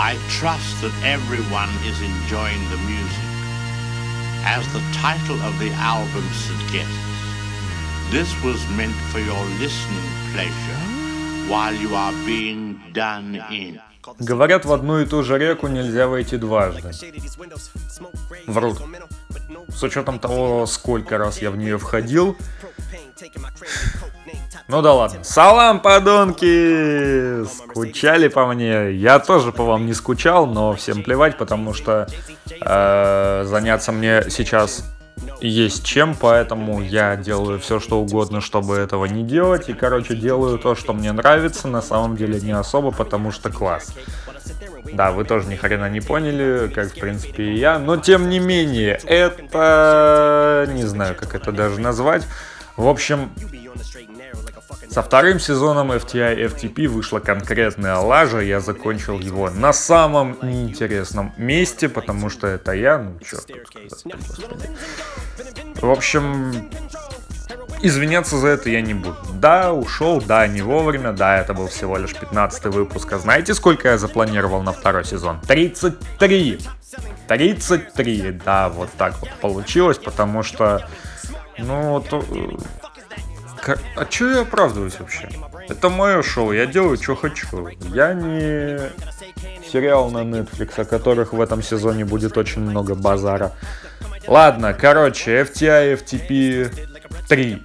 I trust that everyone is enjoying the music. As the title of the album suggests, this was meant for your listening pleasure while you are being done in. Говорят, в одну и ту же реку нельзя войти дважды. Врут. С учетом того, сколько раз я в нее входил. Ну да ладно. Салам, подонки! Скучали по мне. Я тоже по вам не скучал, но всем плевать, потому что э, заняться мне сейчас есть чем, поэтому я делаю все, что угодно, чтобы этого не делать. И, короче, делаю то, что мне нравится, на самом деле не особо, потому что класс. Да, вы тоже ни хрена не поняли, как, в принципе, и я. Но, тем не менее, это... Не знаю, как это даже назвать. В общем, со вторым сезоном FTI FTP вышла конкретная лажа, я закончил его на самом неинтересном месте, потому что это я, ну сказать, В общем, извиняться за это я не буду. Да, ушел, да, не вовремя, да, это был всего лишь 15 выпуск. А знаете, сколько я запланировал на второй сезон? 33! 33, да, вот так вот получилось, потому что, ну, то, а чё я оправдываюсь вообще? Это мое шоу, я делаю, что хочу. Я не сериал на Netflix, о которых в этом сезоне будет очень много базара. Ладно, короче, FTI FTP 3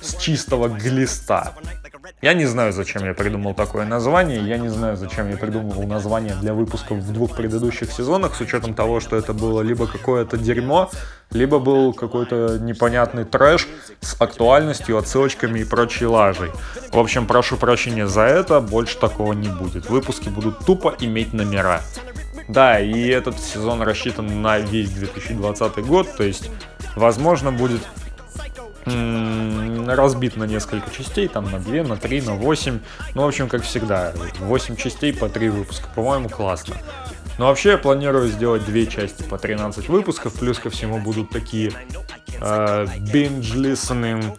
с чистого глиста. Я не знаю, зачем я придумал такое название, я не знаю, зачем я придумывал название для выпусков в двух предыдущих сезонах, с учетом того, что это было либо какое-то дерьмо, либо был какой-то непонятный трэш с актуальностью, отсылочками и прочей лажей. В общем, прошу прощения за это, больше такого не будет. Выпуски будут тупо иметь номера. Да, и этот сезон рассчитан на весь 2020 год, то есть, возможно, будет разбит на несколько частей, там на 2, на 3, на 8. Ну, в общем, как всегда, 8 частей по 3 выпуска. По-моему, классно. Но вообще я планирую сделать две части по 13 выпусков, плюс ко всему будут такие э, binge listening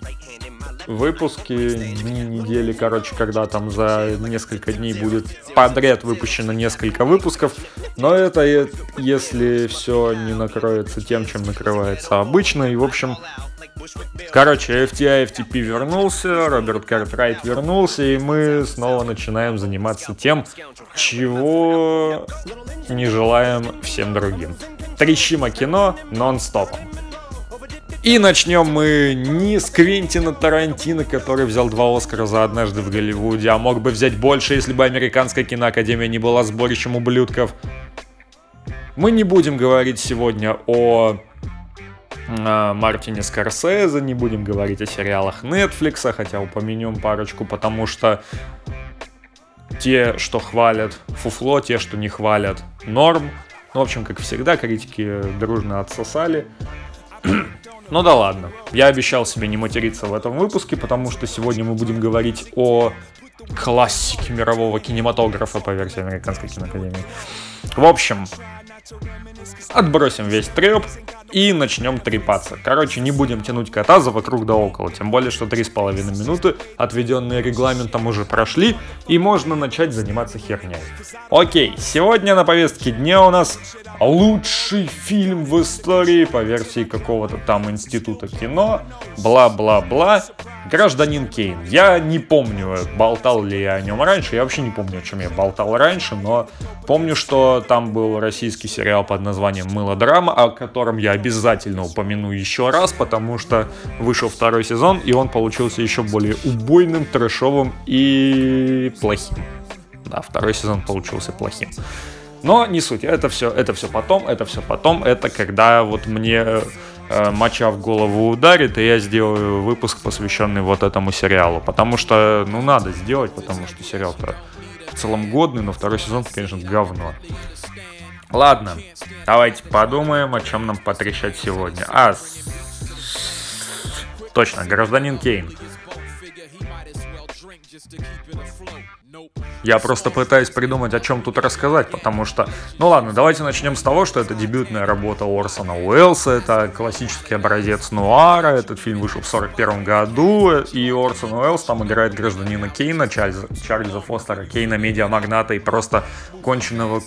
выпуски, недели, короче, когда там за несколько дней будет подряд выпущено несколько выпусков. Но это если все не накроется тем, чем накрывается обычно. И, в общем, Короче, FTI FTP вернулся, Роберт Картрайт вернулся, и мы снова начинаем заниматься тем, чего не желаем всем другим. Трещимо кино нон-стопом. И начнем мы не с Квентина Тарантино, который взял два Оскара за однажды в Голливуде, а мог бы взять больше, если бы Американская киноакадемия не была сборищем ублюдков. Мы не будем говорить сегодня о Мартине Скорсезе, не будем говорить о сериалах Netflix, хотя упомянем парочку, потому что те, что хвалят фуфло, те, что не хвалят норм. Ну, в общем, как всегда, критики дружно отсосали. ну да ладно, я обещал себе не материться в этом выпуске, потому что сегодня мы будем говорить о классике мирового кинематографа по версии Американской киноакадемии. В общем, Отбросим весь треп и начнем трепаться. Короче, не будем тянуть кота за вокруг да около, тем более, что 3,5 минуты, отведенные регламентом, уже прошли, и можно начать заниматься херней. Окей, сегодня на повестке дня у нас лучший фильм в истории по версии какого-то там института кино, бла-бла-бла, Гражданин Кейн. Я не помню, болтал ли я о нем раньше. Я вообще не помню, о чем я болтал раньше, но помню, что там был российский сериал под названием «Мылодрама», о котором я обязательно упомяну еще раз, потому что вышел второй сезон, и он получился еще более убойным, трэшовым и плохим. Да, второй сезон получился плохим. Но не суть, это все, это все потом, это все потом, это когда вот мне Э, моча в голову ударит, и я сделаю выпуск, посвященный вот этому сериалу. Потому что, ну, надо сделать, потому что сериал-то в целом годный, но второй сезон, конечно, говно. Ладно, давайте подумаем, о чем нам потрещать сегодня. А, точно, гражданин Кейн. Я просто пытаюсь придумать, о чем тут рассказать, потому что... Ну ладно, давайте начнем с того, что это дебютная работа Орсона Уэллса, это классический образец нуара, этот фильм вышел в 41 году, и Орсон Уэллс там играет гражданина Кейна, Чарльза, Чарльза Фостера Кейна, медиамагната и просто конченого,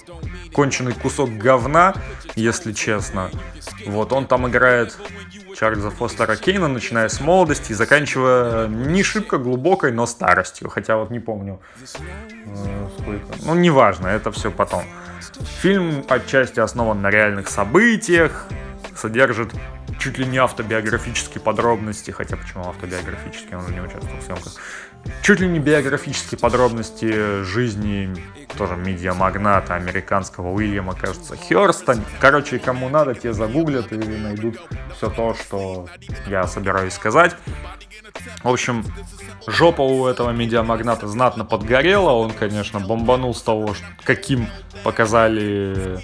конченый кусок говна, если честно. Вот, он там играет Чарльза Фостера Кейна, начиная с молодости и заканчивая не шибко глубокой, но старостью. Хотя вот не помню э, сколько. Ну, неважно, это все потом. Фильм отчасти основан на реальных событиях, содержит чуть ли не автобиографические подробности, хотя почему автобиографические, он же не участвовал в съемках. Чуть ли не биографические подробности жизни тоже медиамагната американского Уильяма, кажется, Херста. Короче, кому надо, те загуглят и найдут все то, что я собираюсь сказать. В общем, жопа у этого медиамагната знатно подгорела. Он, конечно, бомбанул с того, каким показали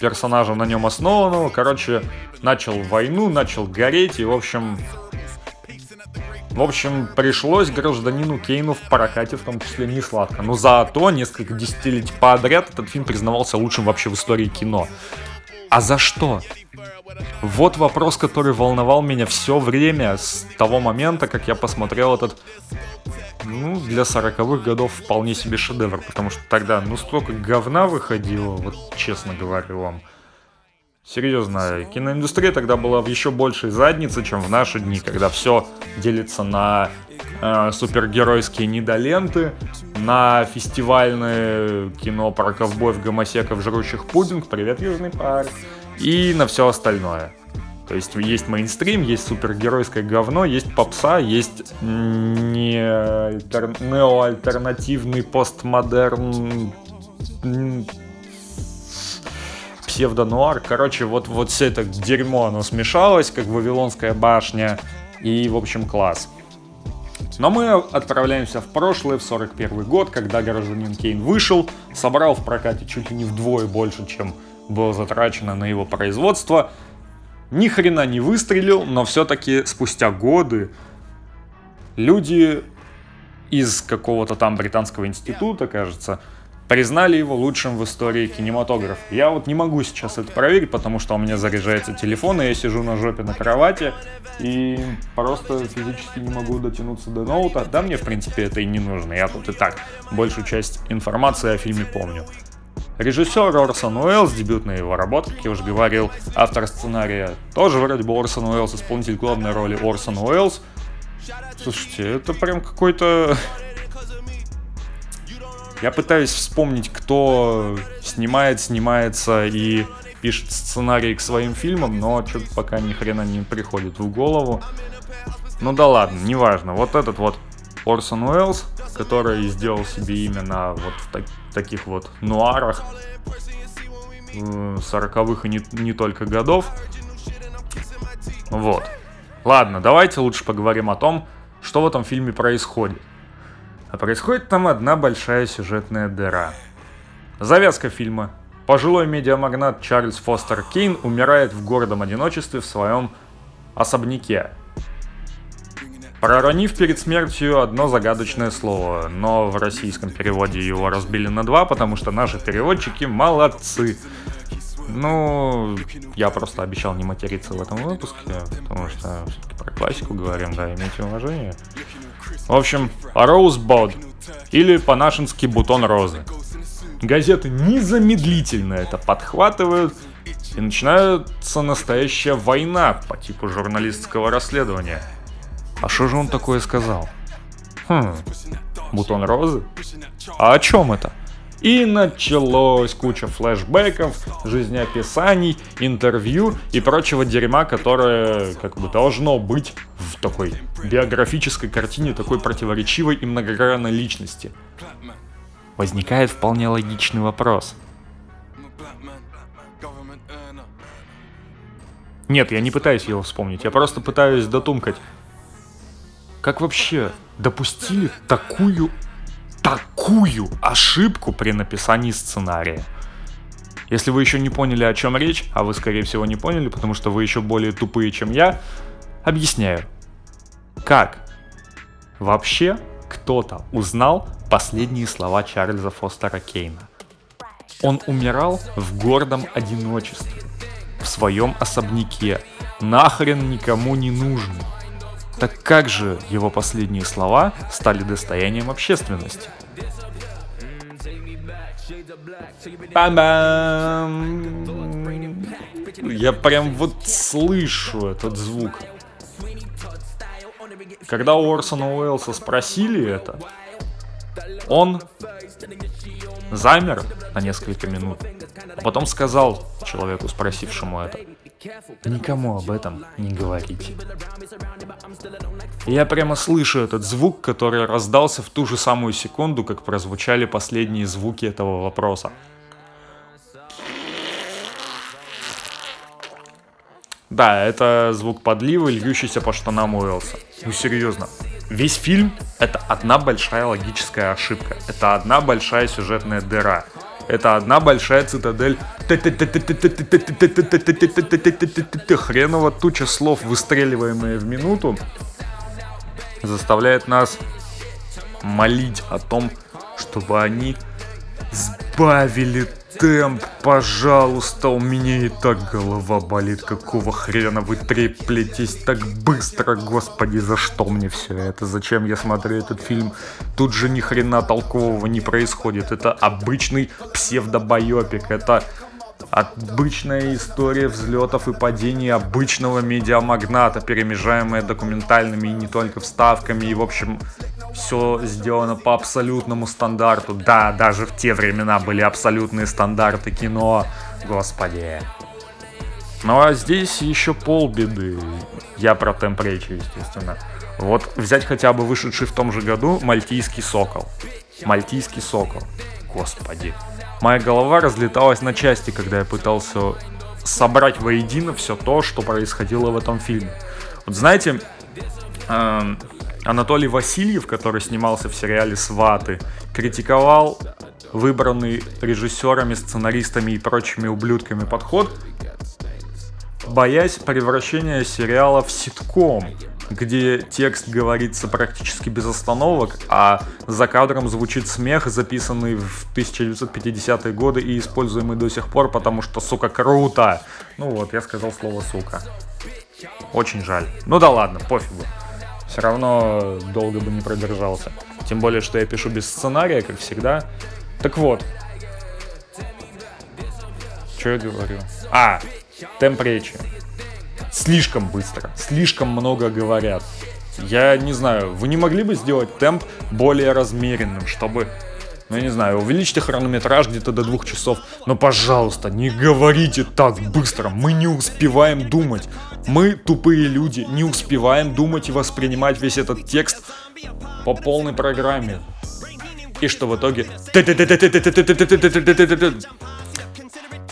персонажа на нем основанного. Короче, начал войну, начал гореть и, в общем, в общем, пришлось гражданину Кейну в прокате в том числе не сладко. Но зато несколько десятилетий подряд этот фильм признавался лучшим вообще в истории кино. А за что? Вот вопрос, который волновал меня все время с того момента, как я посмотрел этот, ну, для 40-х годов вполне себе шедевр, потому что тогда, ну, столько говна выходило, вот честно говорю вам. Серьезно, киноиндустрия тогда была в еще большей заднице, чем в наши дни, когда все делится на э, супергеройские недоленты, на фестивальное кино про ковбоев, гомосеков, жрущих пудинг, привет, Южный парк, и на все остальное. То есть есть мейнстрим, есть супергеройское говно, есть попса, есть не неоальтернативный постмодерн псевдонуар. Короче, вот, вот все это дерьмо, оно смешалось, как Вавилонская башня. И, в общем, класс. Но мы отправляемся в прошлое, в 41 год, когда гражданин Кейн вышел, собрал в прокате чуть ли не вдвое больше, чем было затрачено на его производство. Ни хрена не выстрелил, но все-таки спустя годы люди из какого-то там британского института, кажется, признали его лучшим в истории кинематографа. Я вот не могу сейчас это проверить, потому что у меня заряжается телефон, и я сижу на жопе на кровати, и просто физически не могу дотянуться до ноута. Да, мне, в принципе, это и не нужно. Я тут и так большую часть информации о фильме помню. Режиссер Орсон Уэллс, дебютная его работа, как я уже говорил, автор сценария тоже вроде бы Орсон Уэллс, исполнитель главной роли Орсон Уэллс. Слушайте, это прям какой-то я пытаюсь вспомнить, кто снимает, снимается и пишет сценарий к своим фильмам, но что-то пока ни хрена не приходит в голову. Ну да ладно, неважно. Вот этот вот Орсон Уэллс, который сделал себе имя на вот в так, таких вот нуарах 40-х э, и не, не только годов. Вот. Ладно, давайте лучше поговорим о том, что в этом фильме происходит. А происходит там одна большая сюжетная дыра. Завязка фильма. Пожилой медиамагнат Чарльз Фостер Кейн умирает в гордом одиночестве в своем особняке. Проронив перед смертью одно загадочное слово, но в российском переводе его разбили на два, потому что наши переводчики молодцы. Ну, я просто обещал не материться в этом выпуске, потому что все-таки про классику говорим, да, имейте уважение. В общем, Rosebud, или по-нашенски бутон розы. Газеты незамедлительно это подхватывают, и начинается настоящая война по типу журналистского расследования. А что же он такое сказал? Хм, бутон розы? А о чем это? И началось куча флешбеков, жизнеописаний, интервью и прочего дерьма, которое как бы должно быть в такой биографической картине такой противоречивой и многогранной личности. Возникает вполне логичный вопрос. Нет, я не пытаюсь его вспомнить, я просто пытаюсь дотумкать. Как вообще допустили такую такую ошибку при написании сценария. Если вы еще не поняли, о чем речь, а вы, скорее всего, не поняли, потому что вы еще более тупые, чем я, объясняю. Как вообще кто-то узнал последние слова Чарльза Фостера Кейна. Он умирал в гордом одиночестве, в своем особняке, нахрен никому не нужный. Так как же его последние слова стали достоянием общественности? Бам-бам! Я прям вот слышу этот звук. Когда у Орсона Уэллса спросили это, он замер на несколько минут, а потом сказал человеку, спросившему это, никому об этом не говорите. Я прямо слышу этот звук, который раздался в ту же самую секунду, как прозвучали последние звуки этого вопроса. Да, это звук подлива, льющийся по штанам Уэлса. Ну серьезно. Весь фильм — это одна большая логическая ошибка. Это одна большая сюжетная дыра. Это одна большая цитадель. Хреново туча слов, выстреливаемые в минуту, заставляет нас молить о том, чтобы они сбавили темп, пожалуйста, у меня и так голова болит, какого хрена вы треплетесь так быстро, господи, за что мне все это, зачем я смотрю этот фильм, тут же ни хрена толкового не происходит, это обычный псевдобайопик, это Обычная история взлетов и падений обычного медиамагната, перемежаемая документальными и не только вставками. И, в общем, все сделано по абсолютному стандарту. Да, даже в те времена были абсолютные стандарты кино. Господи. Ну а здесь еще полбеды. Я про темпречи, естественно. Вот взять хотя бы вышедший в том же году «Мальтийский сокол». «Мальтийский сокол». Господи. Моя голова разлеталась на части, когда я пытался собрать воедино все то, что происходило в этом фильме. Вот знаете, э, Анатолий Васильев, который снимался в сериале «Сваты», критиковал выбранный режиссерами, сценаристами и прочими ублюдками подход, боясь превращения сериала в ситком, где текст говорится практически без остановок, а за кадром звучит смех, записанный в 1950-е годы и используемый до сих пор, потому что, сука, круто. Ну вот, я сказал слово сука. Очень жаль. Ну да ладно, пофигу. Все равно долго бы не продержался. Тем более, что я пишу без сценария, как всегда. Так вот. Что я говорю? А, темп речи слишком быстро, слишком много говорят. Я не знаю, вы не могли бы сделать темп более размеренным, чтобы, ну я не знаю, увеличьте хронометраж где-то до двух часов. Но, пожалуйста, не говорите так быстро, мы не успеваем думать. Мы, тупые люди, не успеваем думать и воспринимать весь этот текст по полной программе. И что в итоге...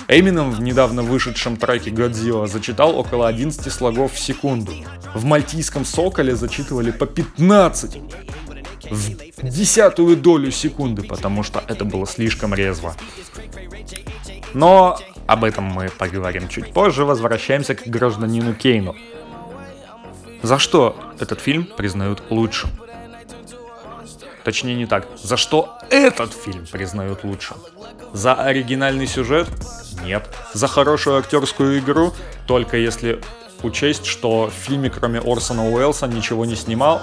Эмином в недавно вышедшем треке Godzilla зачитал около 11 слогов в секунду. В мальтийском соколе зачитывали по 15 в десятую долю секунды, потому что это было слишком резво. Но об этом мы поговорим чуть позже. Возвращаемся к гражданину Кейну. За что этот фильм признают лучшим? Точнее не так. За что этот фильм признают лучшим? За оригинальный сюжет? Нет. За хорошую актерскую игру? Только если учесть, что в фильме кроме Орсона Уэллса ничего не снимал,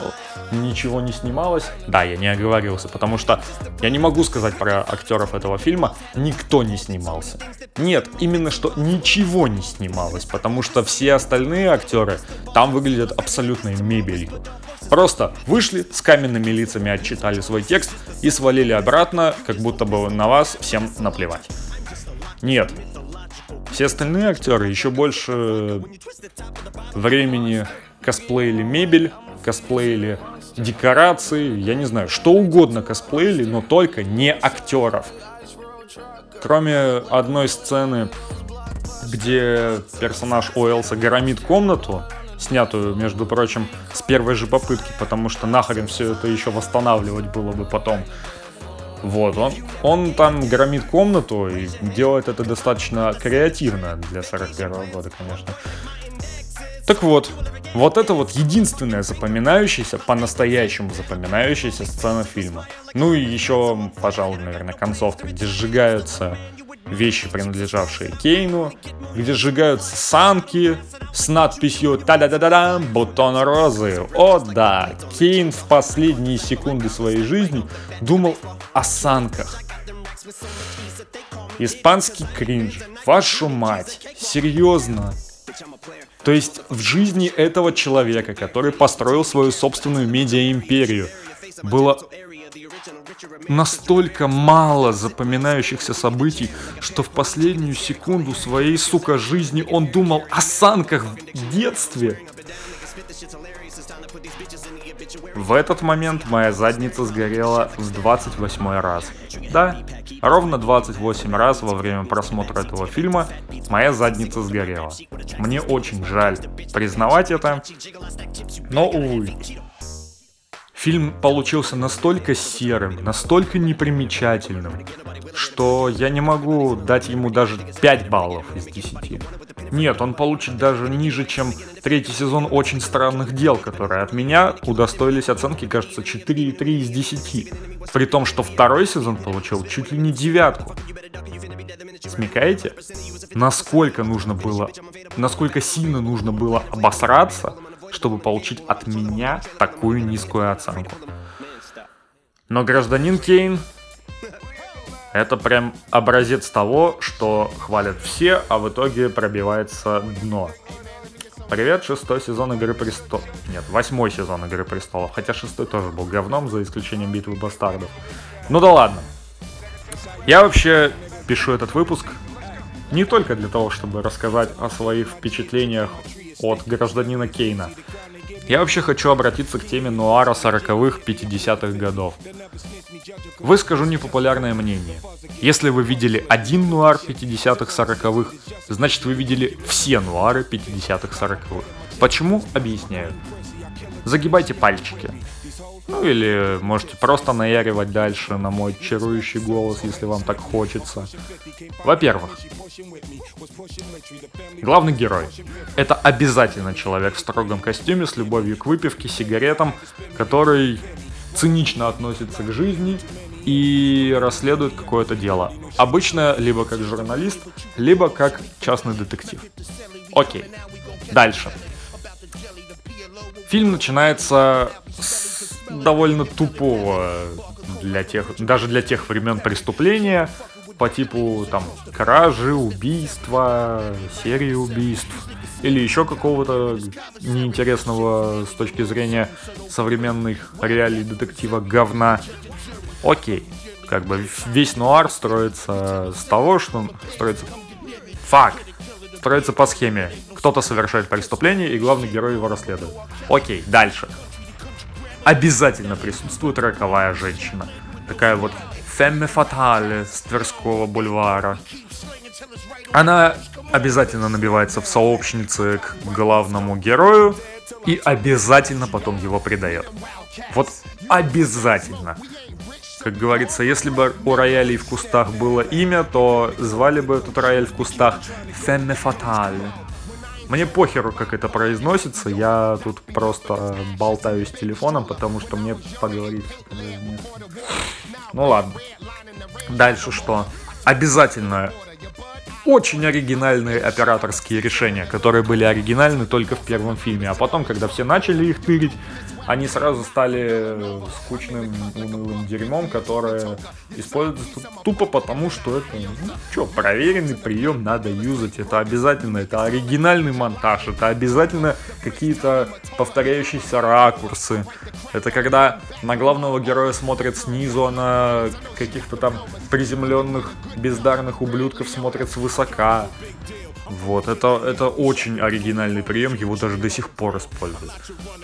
ничего не снималось. Да, я не оговорился, потому что я не могу сказать про актеров этого фильма, никто не снимался. Нет, именно что ничего не снималось, потому что все остальные актеры там выглядят абсолютной мебелью. Просто вышли, с каменными лицами отчитали свой текст и свалили обратно, как будто бы на вас всем наплевать. Нет. Все остальные актеры еще больше времени косплеили мебель, косплеили декорации, я не знаю, что угодно косплеили, но только не актеров. Кроме одной сцены, где персонаж Уэлса громит комнату, снятую, между прочим, с первой же попытки, потому что нахрен все это еще восстанавливать было бы потом. Вот, он, он там громит комнату и делает это достаточно креативно для 41 года, конечно. Так вот, Вот это вот единственная запоминающаяся, по-настоящему запоминающаяся сцена фильма. Ну и еще, пожалуй, наверное, концовка, где сжигаются вещи, принадлежавшие Кейну, где сжигаются санки с надписью та-да-да-да-да, бутон розы. О да, Кейн в последние секунды своей жизни думал о санках. Испанский кринж. Вашу мать. Серьезно. То есть в жизни этого человека, который построил свою собственную медиа-империю, было настолько мало запоминающихся событий, что в последнюю секунду своей, сука, жизни он думал о санках в детстве. В этот момент моя задница сгорела в 28 раз. Да, ровно 28 раз во время просмотра этого фильма моя задница сгорела. Мне очень жаль признавать это, но увы. Фильм получился настолько серым, настолько непримечательным, что я не могу дать ему даже 5 баллов из 10. Нет, он получит даже ниже, чем третий сезон «Очень странных дел», которые от меня удостоились оценки, кажется, 4,3 из 10. При том, что второй сезон получил чуть ли не девятку. Смекаете? Насколько нужно было, насколько сильно нужно было обосраться, чтобы получить от меня такую низкую оценку. Но гражданин Кейн это прям образец того, что хвалят все, а в итоге пробивается дно. Привет, шестой сезон Игры Престолов. Нет, восьмой сезон Игры Престолов. Хотя шестой тоже был говном, за исключением Битвы Бастардов. Ну да ладно. Я вообще пишу этот выпуск не только для того, чтобы рассказать о своих впечатлениях от гражданина Кейна. Я вообще хочу обратиться к теме нуара 40-х, 50-х годов. Выскажу непопулярное мнение. Если вы видели один нуар 50-х, 40-х, значит вы видели все нуары 50-х, 40-х. Почему? Объясняю. Загибайте пальчики. Ну или можете просто наяривать дальше на мой чарующий голос, если вам так хочется. Во-первых, главный герой. Это обязательно человек в строгом костюме с любовью к выпивке, сигаретам, который цинично относится к жизни и расследует какое-то дело. Обычно либо как журналист, либо как частный детектив. Окей. Дальше. Фильм начинается с довольно тупого для тех, даже для тех времен преступления по типу там кражи, убийства, серии убийств или еще какого-то неинтересного с точки зрения современных реалий детектива говна. Окей, как бы весь нуар строится с того, что строится факт, строится по схеме. Кто-то совершает преступление, и главный герой его расследует. Окей, дальше. Обязательно присутствует роковая женщина. Такая вот фемме фатале с Тверского бульвара. Она обязательно набивается в сообщницы к главному герою и обязательно потом его предает. Вот обязательно. Как говорится, если бы у роялей в кустах было имя, то звали бы этот рояль в кустах Фемме Фатале. Мне похеру, как это произносится, я тут просто болтаю с телефоном, потому что мне поговорить... Ну ладно. Дальше что? Обязательно очень оригинальные операторские решения, которые были оригинальны только в первом фильме. А потом, когда все начали их тырить, они сразу стали скучным, унылым дерьмом, которое используется тупо потому, что это, ну, что, проверенный прием, надо юзать, это обязательно, это оригинальный монтаж, это обязательно какие-то повторяющиеся ракурсы. Это когда на главного героя смотрят снизу, а на каких-то там приземленных бездарных ублюдков смотрят свысока. Вот, это, это очень оригинальный прием, его даже до сих пор используют.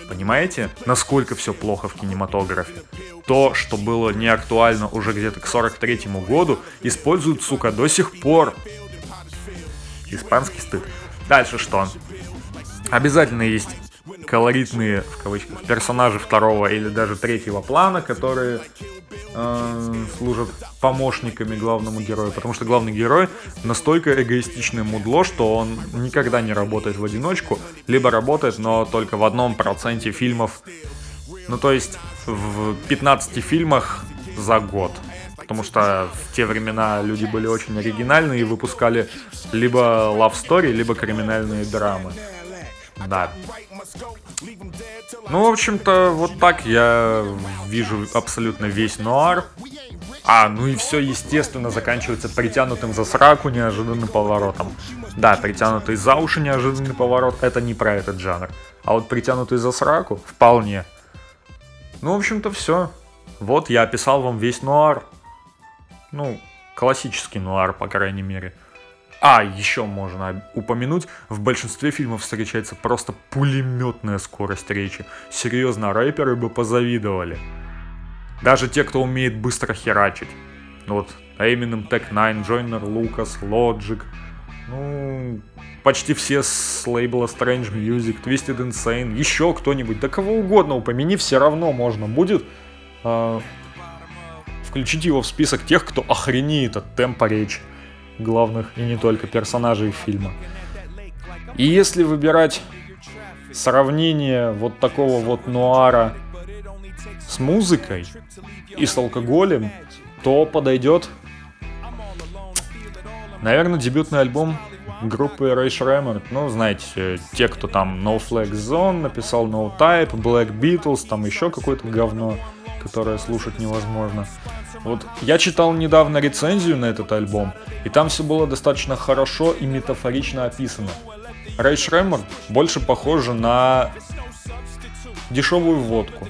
Понимаете, насколько все плохо в кинематографе? То, что было не актуально уже где-то к 43-му году, используют, сука, до сих пор. Испанский стыд. Дальше что? Обязательно есть колоритные, в кавычках, персонажи второго или даже третьего плана, которые э, служат помощниками главному герою, потому что главный герой настолько эгоистичный мудло, что он никогда не работает в одиночку, либо работает, но только в одном проценте фильмов, ну то есть в 15 фильмах за год. Потому что в те времена люди были очень оригинальные и выпускали либо love story, либо криминальные драмы. Да. Ну, в общем-то, вот так я вижу абсолютно весь нуар. А, ну и все, естественно, заканчивается притянутым за сраку неожиданным поворотом. Да, притянутый за уши неожиданный поворот, это не про этот жанр. А вот притянутый за сраку, вполне. Ну, в общем-то, все. Вот я описал вам весь нуар. Ну, классический нуар, по крайней мере. А, еще можно упомянуть, в большинстве фильмов встречается просто пулеметная скорость речи. Серьезно, рэперы бы позавидовали. Даже те, кто умеет быстро херачить. Вот, Eminem, Tech 9, Joyner, Lucas, Logic. Ну, почти все с лейбла Strange Music, Twisted Insane, еще кто-нибудь, да кого угодно упомяни, все равно можно будет э, включить его в список тех, кто охренеет от темпа речи главных и не только персонажей фильма. И если выбирать сравнение вот такого вот нуара с музыкой и с алкоголем, то подойдет, наверное, дебютный альбом группы Ray Shrammer. Ну, знаете, те, кто там No Flag Zone написал No Type, Black Beatles, там еще какое-то говно, которое слушать невозможно. Вот я читал недавно рецензию на этот альбом, и там все было достаточно хорошо и метафорично описано. Рэй Шремер больше похожа на дешевую водку.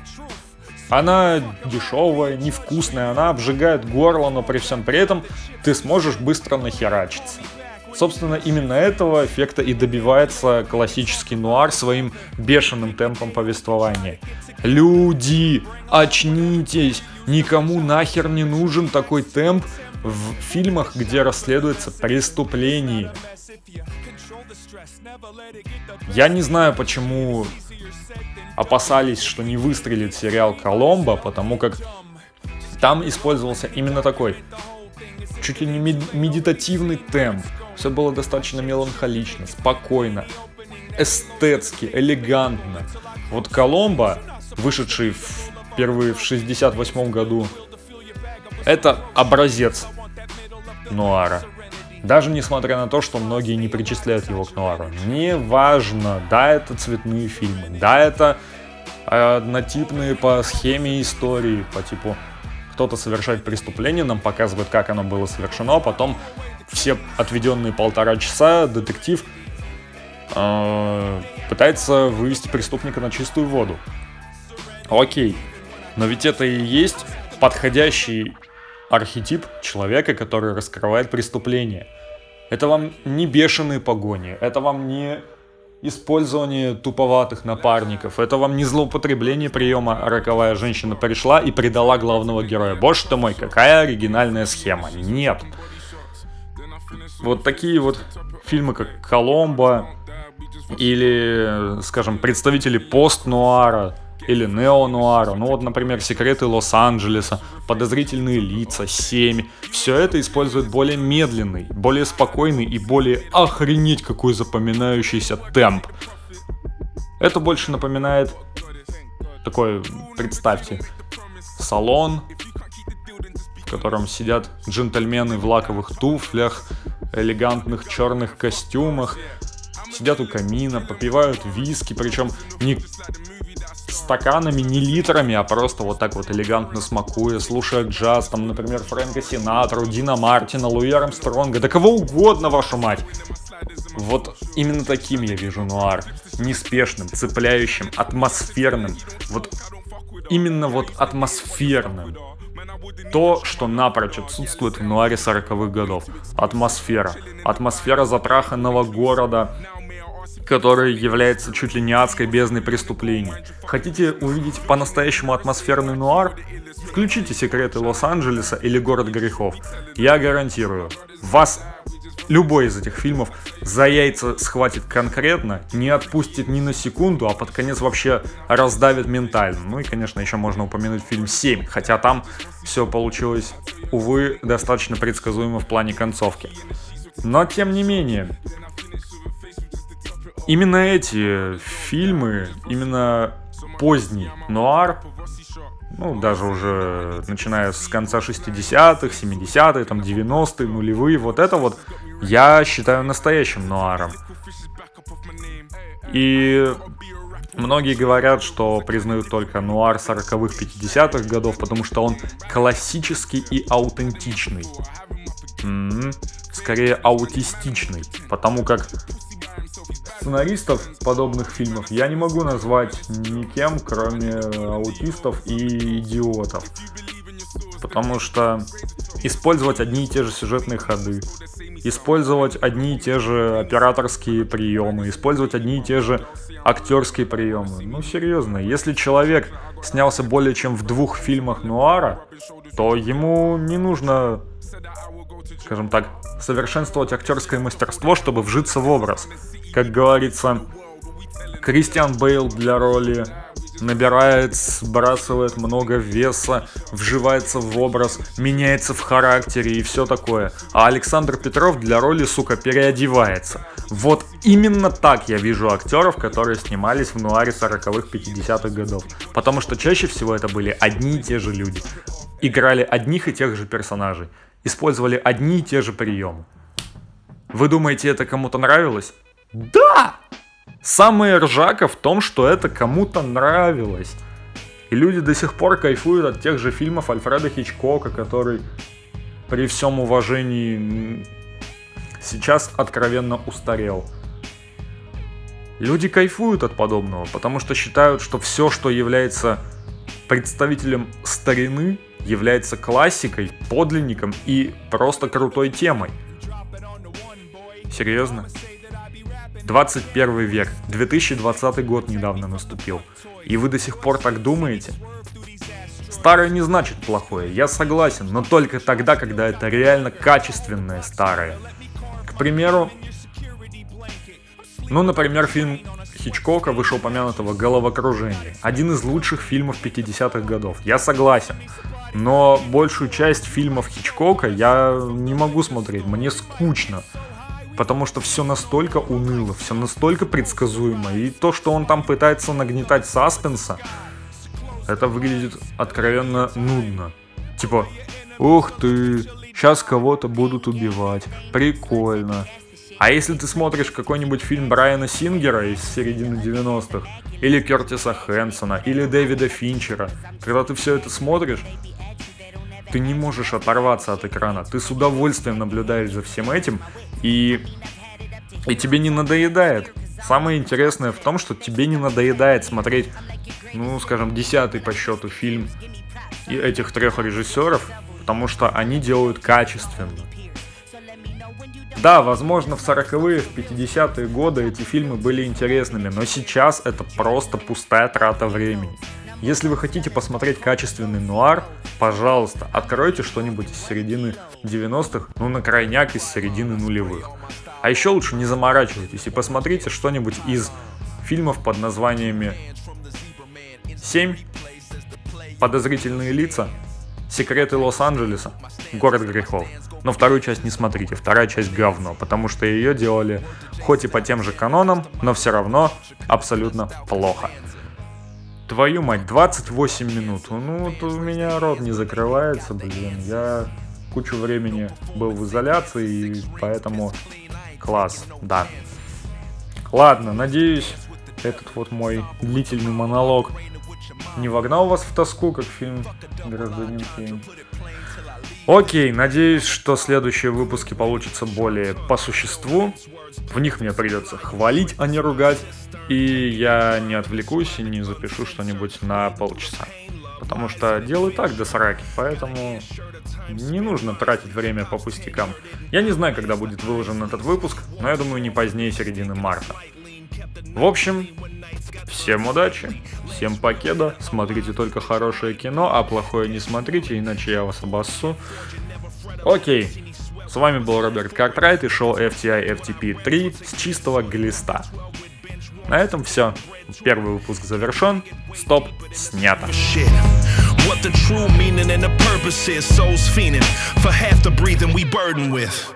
Она дешевая, невкусная, она обжигает горло, но при всем при этом ты сможешь быстро нахерачиться. Собственно, именно этого эффекта и добивается классический нуар своим бешеным темпом повествования. Люди, очнитесь! Никому нахер не нужен такой темп в фильмах, где расследуется преступление. Я не знаю, почему опасались, что не выстрелит сериал Коломбо, потому как там использовался именно такой чуть ли не медитативный темп. Все было достаточно меланхолично, спокойно, эстетски, элегантно. Вот Коломбо, вышедший впервые в 68 году, это образец нуара. Даже несмотря на то, что многие не причисляют его к нуару. Неважно, да, это цветные фильмы, да, это однотипные по схеме истории, по типу кто-то совершает преступление, нам показывают, как оно было совершено, а потом все отведенные полтора часа детектив э, пытается вывести преступника на чистую воду. Окей, но ведь это и есть подходящий архетип человека, который раскрывает преступление. Это вам не бешеные погони, это вам не использование туповатых напарников. Это вам не злоупотребление приема «роковая женщина пришла и предала главного героя». Боже ты мой, какая оригинальная схема. Нет. Вот такие вот фильмы, как «Коломбо» или, скажем, представители пост-нуара, или нео-нуара. Ну вот, например, секреты Лос-Анджелеса, подозрительные лица, 7. Все это использует более медленный, более спокойный и более охренеть какой запоминающийся темп. Это больше напоминает такой, представьте, салон, в котором сидят джентльмены в лаковых туфлях, элегантных черных костюмах, сидят у камина, попивают виски, причем не стаканами, не литрами, а просто вот так вот элегантно смакуя, слушая джаз, там, например, Фрэнка Синатру, Дина Мартина, Луи Армстронга, да кого угодно, вашу мать. Вот именно таким я вижу нуар. Неспешным, цепляющим, атмосферным. Вот именно вот атмосферным. То, что напрочь отсутствует в нуаре 40-х годов. Атмосфера. Атмосфера затраханного города, который является чуть ли не адской бездной преступлений. Хотите увидеть по-настоящему атмосферный нуар? Включите «Секреты Лос-Анджелеса» или «Город грехов». Я гарантирую, вас любой из этих фильмов за яйца схватит конкретно, не отпустит ни на секунду, а под конец вообще раздавит ментально. Ну и, конечно, еще можно упомянуть фильм 7, хотя там все получилось, увы, достаточно предсказуемо в плане концовки. Но, тем не менее, именно эти фильмы, именно поздний нуар, ну, даже уже начиная с конца 60-х, 70-х, там, 90-е, нулевые, вот это вот я считаю настоящим нуаром. И многие говорят, что признают только нуар 40-х, 50-х годов, потому что он классический и аутентичный. М-м, скорее аутистичный, потому как сценаристов подобных фильмов я не могу назвать никем, кроме аутистов и идиотов. Потому что использовать одни и те же сюжетные ходы, использовать одни и те же операторские приемы, использовать одни и те же актерские приемы. Ну, серьезно, если человек снялся более чем в двух фильмах Нуара, то ему не нужно, скажем так, совершенствовать актерское мастерство, чтобы вжиться в образ. Как говорится, Кристиан Бейл для роли набирает, сбрасывает много веса, вживается в образ, меняется в характере и все такое. А Александр Петров для роли, сука, переодевается. Вот именно так я вижу актеров, которые снимались в нуаре 40-х, 50-х годов. Потому что чаще всего это были одни и те же люди. Играли одних и тех же персонажей. Использовали одни и те же приемы. Вы думаете, это кому-то нравилось? Да! Самое ржака в том, что это кому-то нравилось. И люди до сих пор кайфуют от тех же фильмов Альфреда Хичкока, который при всем уважении сейчас откровенно устарел. Люди кайфуют от подобного, потому что считают, что все, что является представителем старины, является классикой, подлинником и просто крутой темой. Серьезно? 21 век, 2020 год недавно наступил. И вы до сих пор так думаете? Старое не значит плохое, я согласен, но только тогда, когда это реально качественное старое. К примеру, ну, например, фильм Хичкока, вышеупомянутого «Головокружение». Один из лучших фильмов 50-х годов. Я согласен. Но большую часть фильмов Хичкока я не могу смотреть, мне скучно потому что все настолько уныло, все настолько предсказуемо, и то, что он там пытается нагнетать саспенса, это выглядит откровенно нудно. Типа, ух ты, сейчас кого-то будут убивать, прикольно. А если ты смотришь какой-нибудь фильм Брайана Сингера из середины 90-х, или Кертиса Хэнсона, или Дэвида Финчера, когда ты все это смотришь, ты не можешь оторваться от экрана. Ты с удовольствием наблюдаешь за всем этим, и, и тебе не надоедает. Самое интересное в том, что тебе не надоедает смотреть, ну, скажем, десятый по счету фильм этих трех режиссеров, потому что они делают качественно. Да, возможно, в 40-е, в 50-е годы эти фильмы были интересными, но сейчас это просто пустая трата времени. Если вы хотите посмотреть качественный нуар, пожалуйста, откройте что-нибудь из середины 90-х, ну на крайняк из середины нулевых. А еще лучше не заморачивайтесь и посмотрите что-нибудь из фильмов под названиями 7, Подозрительные лица, Секреты Лос-Анджелеса, Город грехов. Но вторую часть не смотрите, вторая часть говно, потому что ее делали хоть и по тем же канонам, но все равно абсолютно плохо. Твою мать, 28 минут. Ну, вот у меня рот не закрывается, блин. Я кучу времени был в изоляции, и поэтому класс, да. Ладно, надеюсь, этот вот мой длительный монолог не вогнал вас в тоску, как фильм «Гражданин Кейн». Окей, надеюсь, что следующие выпуски получатся более по существу. В них мне придется хвалить, а не ругать. И я не отвлекусь и не запишу что-нибудь на полчаса. Потому что делаю так до сраки, поэтому не нужно тратить время по пустякам. Я не знаю, когда будет выложен этот выпуск, но я думаю не позднее середины марта. В общем, всем удачи, всем покеда, смотрите только хорошее кино, а плохое не смотрите, иначе я вас обоссу. Окей, вами был Роберт Картрайт и шоу FTI FTP 3 с чистого глиста. На этом все. Первый выпуск завершен. Стоп, снято. What the true meaning and the purpose is, souls fiending for half the breathing we burden with.